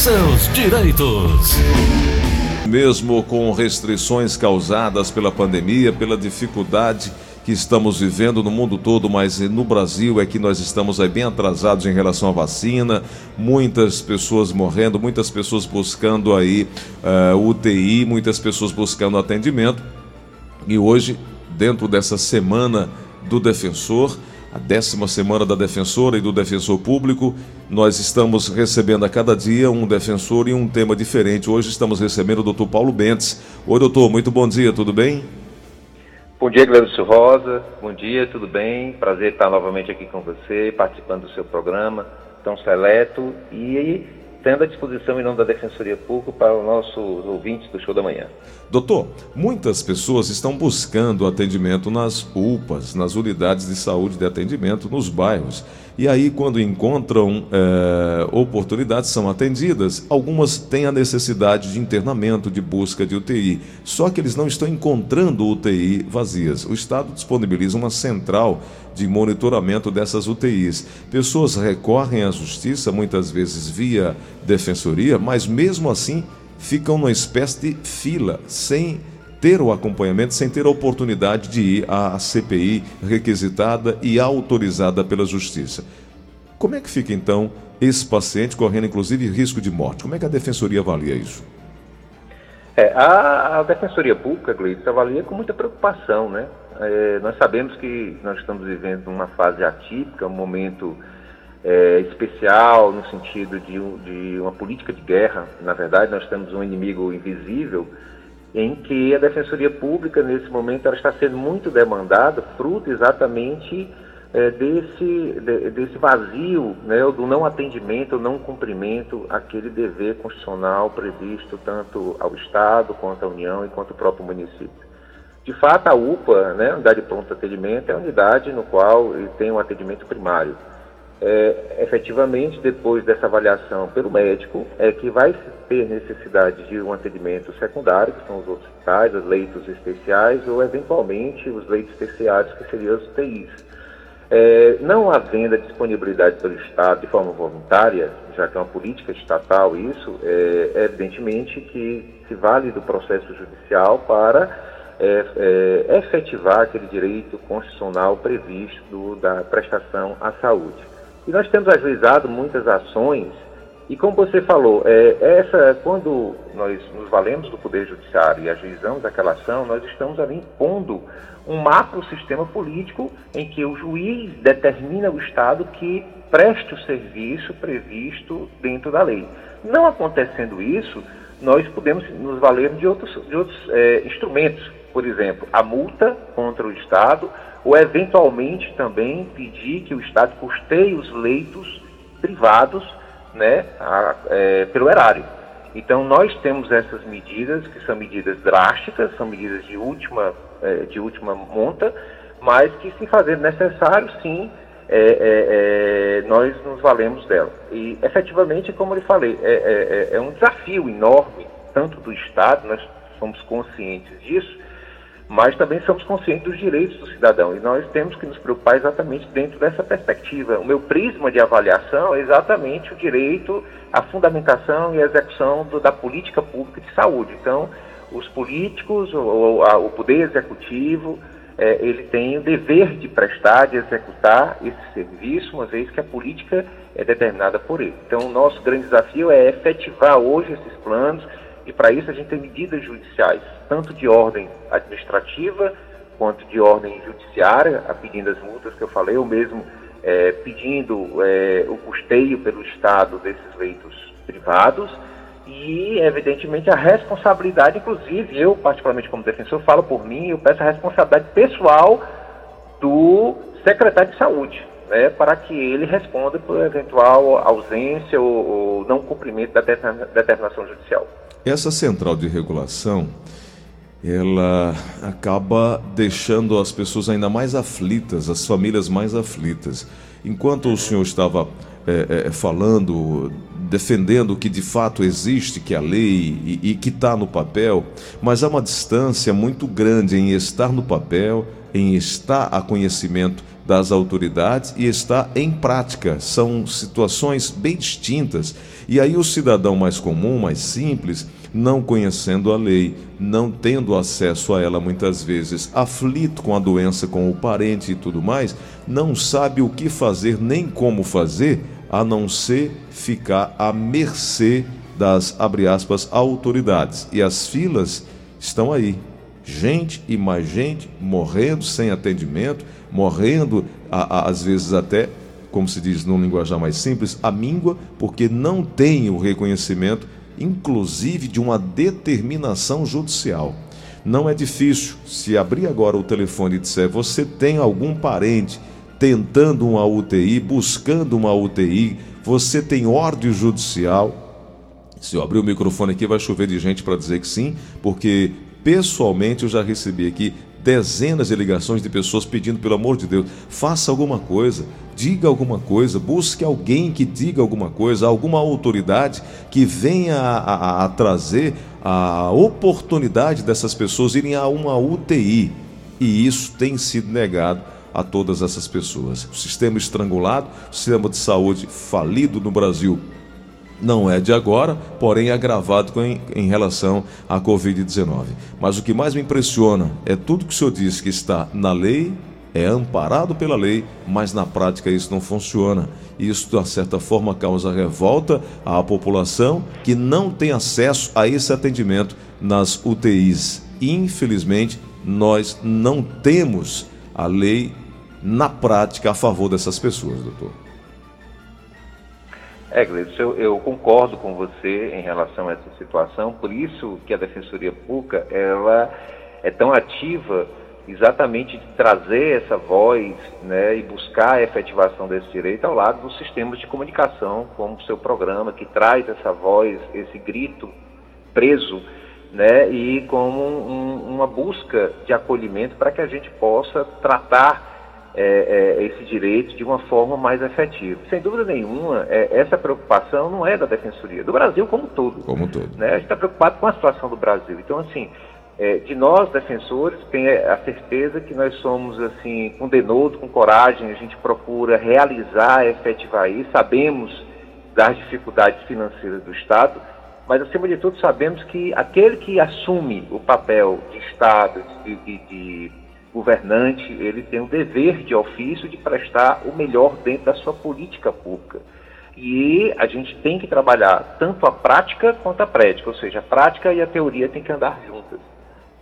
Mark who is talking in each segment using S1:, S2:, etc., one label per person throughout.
S1: seus direitos.
S2: Mesmo com restrições causadas pela pandemia, pela dificuldade que estamos vivendo no mundo todo, mas no Brasil é que nós estamos aí bem atrasados em relação à vacina, muitas pessoas morrendo, muitas pessoas buscando aí uh, eh, UTI, muitas pessoas buscando atendimento. E hoje, dentro dessa semana do defensor, a décima semana da defensora e do defensor público. Nós estamos recebendo a cada dia um defensor e um tema diferente. Hoje estamos recebendo o doutor Paulo Bentes. Oi, doutor, muito bom dia, tudo bem?
S3: Bom dia, Gleudson Rosa. Bom dia, tudo bem? Prazer estar novamente aqui com você, participando do seu programa tão seleto. E tendo à disposição em nome da Defensoria Pública para os nossos ouvintes do show da manhã.
S2: Doutor, muitas pessoas estão buscando atendimento nas UPAs, nas unidades de saúde de atendimento nos bairros. E aí, quando encontram é, oportunidades, são atendidas. Algumas têm a necessidade de internamento, de busca de UTI. Só que eles não estão encontrando UTI vazias. O Estado disponibiliza uma central de monitoramento dessas UTIs. Pessoas recorrem à justiça, muitas vezes via defensoria, mas mesmo assim ficam numa espécie de fila, sem ter o acompanhamento, sem ter a oportunidade de ir à CPI requisitada e autorizada pela justiça. Como é que fica então esse paciente correndo inclusive risco de morte? Como é que a defensoria avalia isso?
S3: É, a, a, Defensoria Pública, Gleice, avalia com muita preocupação, né? É, nós sabemos que nós estamos vivendo uma fase atípica, um momento é, especial no sentido de, de, uma política de guerra. Na verdade, nós temos um inimigo invisível em que a Defensoria Pública, nesse momento, ela está sendo muito demandada, fruto exatamente é, desse, de, desse vazio, né, do não atendimento, não cumprimento aquele dever constitucional previsto tanto ao Estado, quanto à União e quanto ao próprio município. De fato, a UPA, né, Unidade de Pronto Atendimento, é a unidade no qual tem um atendimento primário. É, efetivamente, depois dessa avaliação pelo médico, é que vai ter necessidade de um atendimento secundário, que são os hospitais, os leitos especiais, ou eventualmente os leitos terciários, que seriam os UTIs. É, não havendo a disponibilidade pelo Estado de forma voluntária, já que é uma política estatal isso, é, evidentemente que se vale do processo judicial para é, é, efetivar aquele direito constitucional previsto da prestação à saúde. E nós temos ajuizado muitas ações, e como você falou, é, essa, quando nós nos valemos do Poder Judiciário e ajuizamos aquela ação, nós estamos ali impondo um macro sistema político em que o juiz determina o Estado que preste o serviço previsto dentro da lei. Não acontecendo isso, nós podemos nos valer de outros, de outros é, instrumentos, por exemplo, a multa contra o Estado, ou eventualmente também pedir que o Estado custeie os leitos privados né, a, é, pelo erário. Então, nós temos essas medidas, que são medidas drásticas, são medidas de última, é, de última monta, mas que, se fazer necessário, sim, é, é, é, nós nos valemos dela. E, efetivamente, como eu falei, é, é, é um desafio enorme, tanto do Estado, nós somos conscientes disso, mas também somos conscientes dos direitos do cidadão e nós temos que nos preocupar exatamente dentro dessa perspectiva. O meu prisma de avaliação é exatamente o direito à fundamentação e execução do, da política pública de saúde. Então, os políticos, o, a, o poder executivo, é, ele tem o dever de prestar, de executar esse serviço, uma vez que a política é determinada por ele. Então, o nosso grande desafio é efetivar hoje esses planos e para isso a gente tem medidas judiciais, tanto de ordem administrativa quanto de ordem judiciária, pedindo as multas que eu falei, ou mesmo é, pedindo é, o custeio pelo Estado desses leitos privados e, evidentemente, a responsabilidade, inclusive, eu, particularmente como defensor, falo por mim, eu peço a responsabilidade pessoal do secretário de saúde, né, para que ele responda por eventual ausência ou, ou não cumprimento da determinação judicial.
S2: Essa central de regulação, ela acaba deixando as pessoas ainda mais aflitas, as famílias mais aflitas. Enquanto o senhor estava é, é, falando, defendendo que de fato existe, que a lei e, e que está no papel, mas há uma distância muito grande em estar no papel, em estar a conhecimento das autoridades e está em prática. São situações bem distintas. E aí o cidadão mais comum, mais simples, não conhecendo a lei, não tendo acesso a ela muitas vezes, aflito com a doença, com o parente e tudo mais, não sabe o que fazer nem como fazer, a não ser ficar à mercê das, abre aspas, autoridades. E as filas estão aí. Gente e mais gente morrendo sem atendimento, morrendo, a, a, às vezes até, como se diz num linguajar mais simples, a míngua, porque não tem o reconhecimento inclusive de uma determinação judicial. Não é difícil. Se abrir agora o telefone e disser você tem algum parente tentando uma UTI, buscando uma UTI, você tem ordem judicial. Se eu abrir o microfone aqui, vai chover de gente para dizer que sim, porque pessoalmente eu já recebi aqui dezenas de ligações de pessoas pedindo, pelo amor de Deus, faça alguma coisa, diga alguma coisa, busque alguém que diga alguma coisa, alguma autoridade que venha a, a, a trazer a oportunidade dessas pessoas irem a uma UTI. E isso tem sido negado a todas essas pessoas. O sistema estrangulado, o sistema de saúde falido no Brasil não é de agora, porém agravado em, em relação à Covid-19. Mas o que mais me impressiona é tudo que o senhor disse que está na lei, é amparado pela lei, mas na prática isso não funciona. Isso, de certa forma, causa revolta à população que não tem acesso a esse atendimento nas UTIs. Infelizmente, nós não temos a lei na prática a favor dessas pessoas, doutor.
S3: É, Gleison, eu, eu, concordo com você em relação a essa situação, por isso que a Defensoria Pública ela é tão ativa exatamente de trazer essa voz né, e buscar a efetivação desse direito ao lado dos sistemas de comunicação, como o seu programa, que traz essa voz, esse grito preso, né, e como um, uma busca de acolhimento para que a gente possa tratar é, é, esse direito de uma forma mais efetiva. Sem dúvida nenhuma, é, essa preocupação não é da Defensoria, do Brasil como todo.
S2: Como todo.
S3: Né? A gente está preocupado com a situação do Brasil. Então, assim, é, de nós, defensores, tem a certeza que nós somos, assim, com denodo, com coragem, a gente procura realizar, efetivar isso, sabemos das dificuldades financeiras do Estado, mas, acima de tudo, sabemos que aquele que assume o papel de Estado, de, de, de governante, ele tem o dever de ofício de prestar o melhor dentro da sua política pública. E a gente tem que trabalhar tanto a prática quanto a prática, ou seja, a prática e a teoria têm que andar juntas,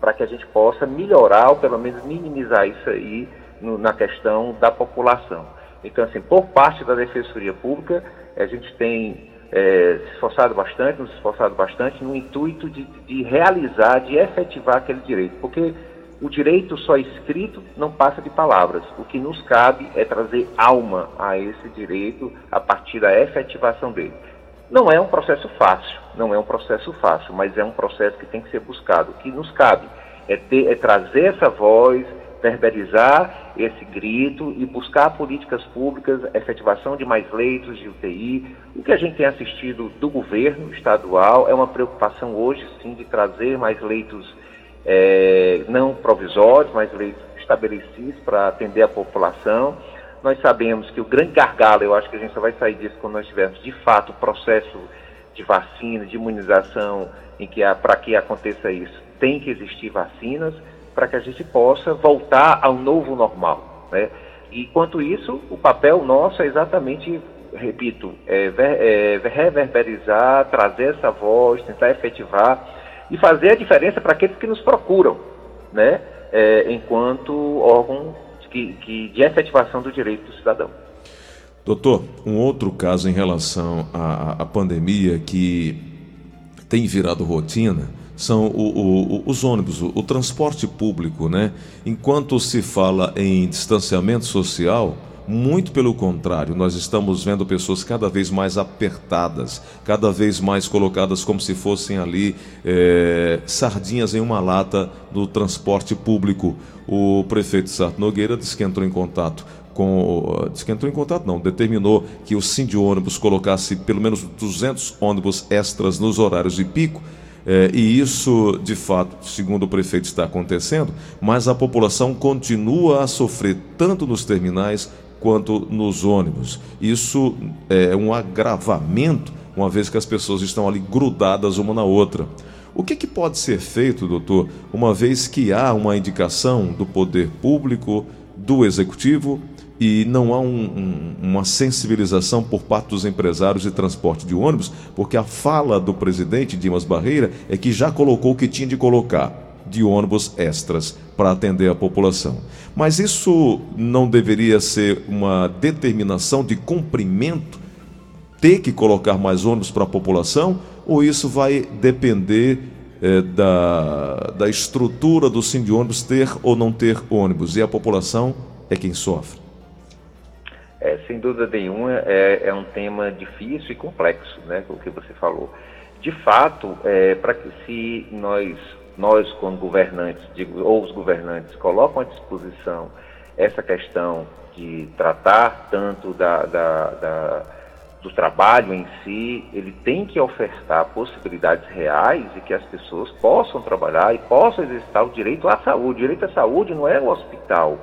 S3: para que a gente possa melhorar ou pelo menos minimizar isso aí no, na questão da população. Então, assim, por parte da Defensoria Pública, a gente tem é, se esforçado bastante, nos esforçado bastante no intuito de, de realizar, de efetivar aquele direito, porque o direito só escrito não passa de palavras. O que nos cabe é trazer alma a esse direito a partir da efetivação dele. Não é um processo fácil, não é um processo fácil, mas é um processo que tem que ser buscado. O que nos cabe é, ter, é trazer essa voz, verbalizar esse grito e buscar políticas públicas, efetivação de mais leitos de UTI. O que a gente tem assistido do governo estadual é uma preocupação hoje, sim, de trazer mais leitos é, não provisórios, mas leis estabelecidos para atender a população. Nós sabemos que o grande gargalo, eu acho que a gente só vai sair disso quando nós tivermos de fato o processo de vacina, de imunização, em que para que aconteça isso, tem que existir vacinas para que a gente possa voltar ao novo normal. Né? E quanto isso, o papel nosso é exatamente, repito, é, é reverberizar, trazer essa voz, tentar efetivar e fazer a diferença para aqueles que nos procuram, né, é, enquanto órgão que, que, de efetivação do direito do cidadão.
S2: Doutor, um outro caso em relação à, à pandemia que tem virado rotina são o, o, os ônibus, o, o transporte público, né? Enquanto se fala em distanciamento social, muito pelo contrário, nós estamos vendo pessoas cada vez mais apertadas, cada vez mais colocadas como se fossem ali é, sardinhas em uma lata do transporte público. O prefeito Sarto Nogueira disse que entrou em contato com, disse que entrou em contato, não, determinou que o Sim de ônibus colocasse pelo menos 200 ônibus extras nos horários de pico É, e isso, de fato, segundo o prefeito, está acontecendo, mas a população continua a sofrer tanto nos terminais quanto nos ônibus. Isso é um agravamento, uma vez que as pessoas estão ali grudadas uma na outra. O que, que pode ser feito, doutor, uma vez que há uma indicação do poder público, do executivo e não há um, um, uma sensibilização por parte dos empresários de transporte de ônibus, porque a fala do presidente Dimas Barreira é que já colocou o que tinha de colocar de ônibus extras para atender a população. Mas isso não deveria ser uma determinação de cumprimento, ter que colocar mais ônibus para a população, ou isso vai depender eh, da, da estrutura do Sim de ônibus ter ou não ter ônibus e a população é quem sofre?
S3: É, sem dúvida nenhuma, é, é um tema difícil e complexo, né, o que você falou. De fato, é, para que se nós, nós como governantes, digo, ou os governantes, colocam à disposição essa questão de tratar tanto da, da, da, do trabalho em si, ele tem que ofertar possibilidades reais e que as pessoas possam trabalhar e possam exercitar o direito à saúde. O direito à saúde não é o hospital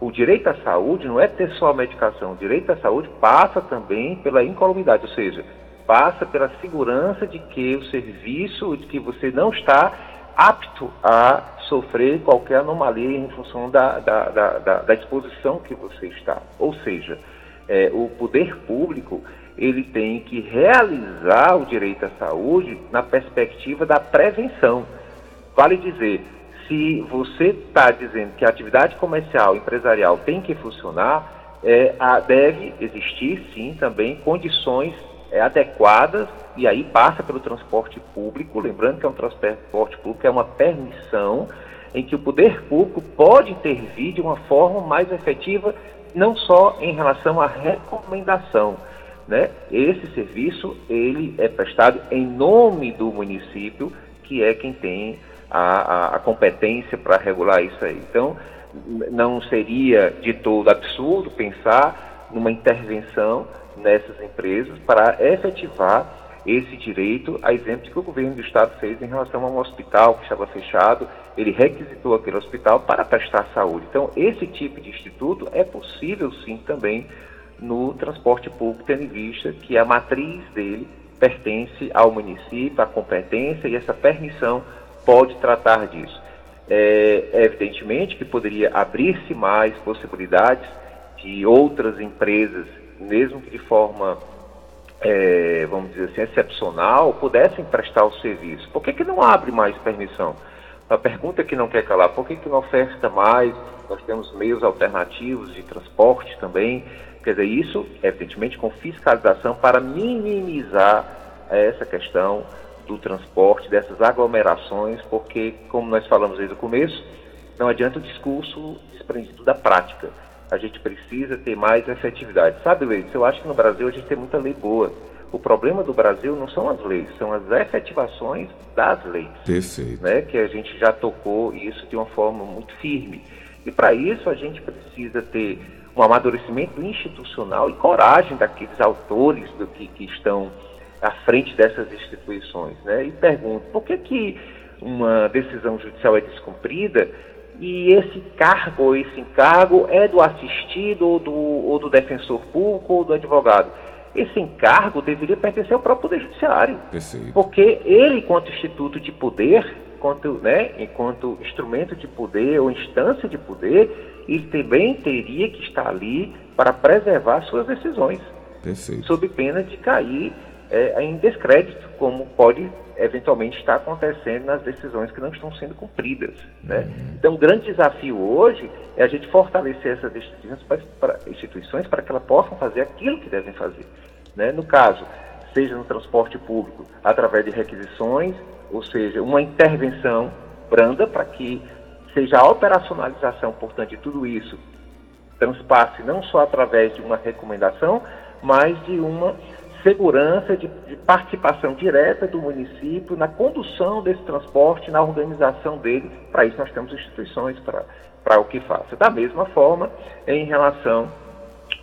S3: o direito à saúde não é ter só a medicação, o direito à saúde passa também pela incolumidade, ou seja, passa pela segurança de que o serviço, de que você não está apto a sofrer qualquer anomalia em função da, da, da, da, exposição que você está. Ou seja, é, o poder público ele tem que realizar o direito à saúde na perspectiva da prevenção. Vale dizer, se você está dizendo que a atividade comercial, empresarial tem que funcionar, é, a, deve existir sim também condições é, adequadas e aí passa pelo transporte público, lembrando que é um transporte público, é uma permissão em que o poder público pode intervir de uma forma mais efetiva, não só em relação à recomendação, né? Esse serviço ele é prestado em nome do município, que é quem tem a, a, a competência para regular isso aí. Então, não seria de todo absurdo pensar numa intervenção nessas empresas para efetivar esse direito, a exemplo que o governo do estado fez em relação a um hospital que estava fechado, ele requisitou aquele hospital para prestar saúde. Então, esse tipo de instituto é possível sim também no transporte público, tendo em vista que a matriz dele pertence ao município, a competência e essa permissão pode tratar disso. É evidentemente que poderia abrir-se mais possibilidades de outras empresas, mesmo que de forma, é, vamos dizer assim, excepcional, pudessem prestar o serviço. Por que, que não abre mais permissão? A pergunta que não quer calar, por que, que não oferta mais? Nós temos meios alternativos de transporte também. Quer dizer, isso, evidentemente, com fiscalização para minimizar essa questão do transporte, dessas aglomerações, porque, como nós falamos desde o começo, não adianta o discurso desprendido da prática. A gente precisa ter mais efetividade. Sabe, Leite, eu acho que no Brasil a gente tem muita lei boa. O problema do Brasil não são as leis, são as efetivações das leis.
S2: Perfeito.
S3: Né, que a gente já tocou isso de uma forma muito firme. E para isso a gente precisa ter um amadurecimento institucional e coragem daqueles autores do que, que estão à frente dessas instituições. Né? E pergunto, por que, que uma decisão judicial é descumprida e esse cargo ou esse encargo é do assistido ou do, ou do defensor público ou do advogado? Esse encargo deveria pertencer ao próprio Poder Judiciário.
S2: Perfeito.
S3: Porque ele, enquanto instituto de poder, enquanto, né, enquanto instrumento de poder ou instância de poder, ele também teria que estar ali para preservar suas decisões.
S2: Perfeito.
S3: Sob pena de cair é, em descrédito, como pode eventualmente estar acontecendo nas decisões que não estão sendo cumpridas. Né? Então, o grande desafio hoje é a gente fortalecer essas instituições para, para, instituições para que elas possam fazer aquilo que devem fazer. Né? No caso, seja no transporte público, através de requisições, ou seja, uma intervenção branda para que seja a operacionalização, portanto, de tudo isso transpasse não só através de uma recomendação, mas de uma segurança de, de, participação direta do município na condução desse transporte, na organização dele. Para isso nós temos instituições para o que faça. Da mesma forma, em relação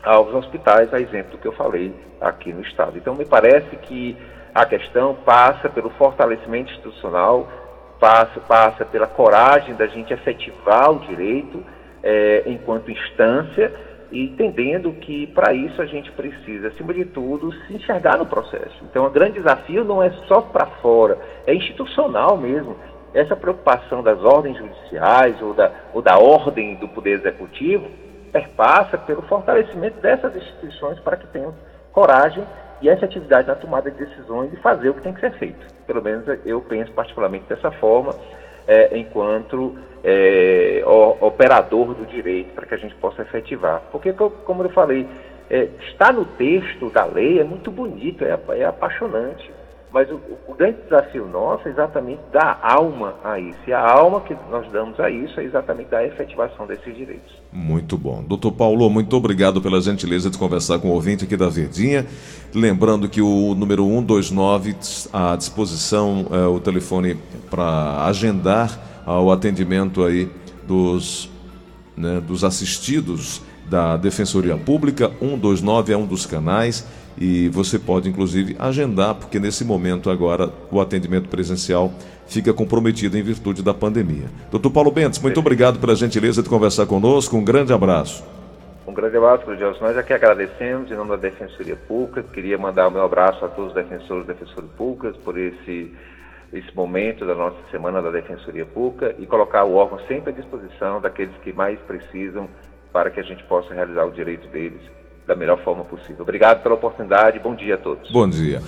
S3: aos hospitais, a exemplo do que eu falei aqui no estado. Então me parece que a questão passa pelo fortalecimento institucional, passa, passa pela coragem da gente efetivar o direito é, enquanto instância e entendendo que para isso a gente precisa, acima de tudo, se enxergar no processo. Então, o grande desafio não é só para fora, é institucional mesmo. Essa preocupação das ordens judiciais ou da, ou da ordem do Poder Executivo perpassa pelo fortalecimento dessas instituições para que tenham coragem e essa atividade na tomada de decisões e fazer o que tem que ser feito. Pelo menos eu penso particularmente dessa forma, é, enquanto é, operador do direito, para que a gente possa efetivar. Porque, como eu falei, é, está no texto da lei é muito bonito, é, é apaixonante. Mas o, o, grande desafio nosso é exatamente dar alma a isso. E a alma que nós damos a isso é exatamente da efetivação desses direitos.
S2: Muito bom. Doutor Paulo, muito obrigado pela gentileza de conversar com o ouvinte aqui da Verdinha. Lembrando que o número 129 à disposição é o telefone para agendar o atendimento aí dos, né, dos assistidos da Defensoria Pública. 129 é um dos canais e você pode inclusive agendar, porque nesse momento agora o atendimento presencial fica comprometido em virtude da pandemia. Doutor Paulo Bentes, muito obrigado pela gentileza de conversar conosco, um grande abraço.
S3: Um grande abraço, Claudio. Nós aqui agradecemos em nome da Defensoria Pública, queria mandar o meu abraço a todos os defensores e defensoras públicas por esse, esse momento da nossa Semana da Defensoria Pública e colocar o órgão sempre à disposição daqueles que mais precisam para que a gente possa realizar o direito deles da melhor forma possível. Obrigado pela oportunidade. Bom dia a todos.
S2: Bom dia.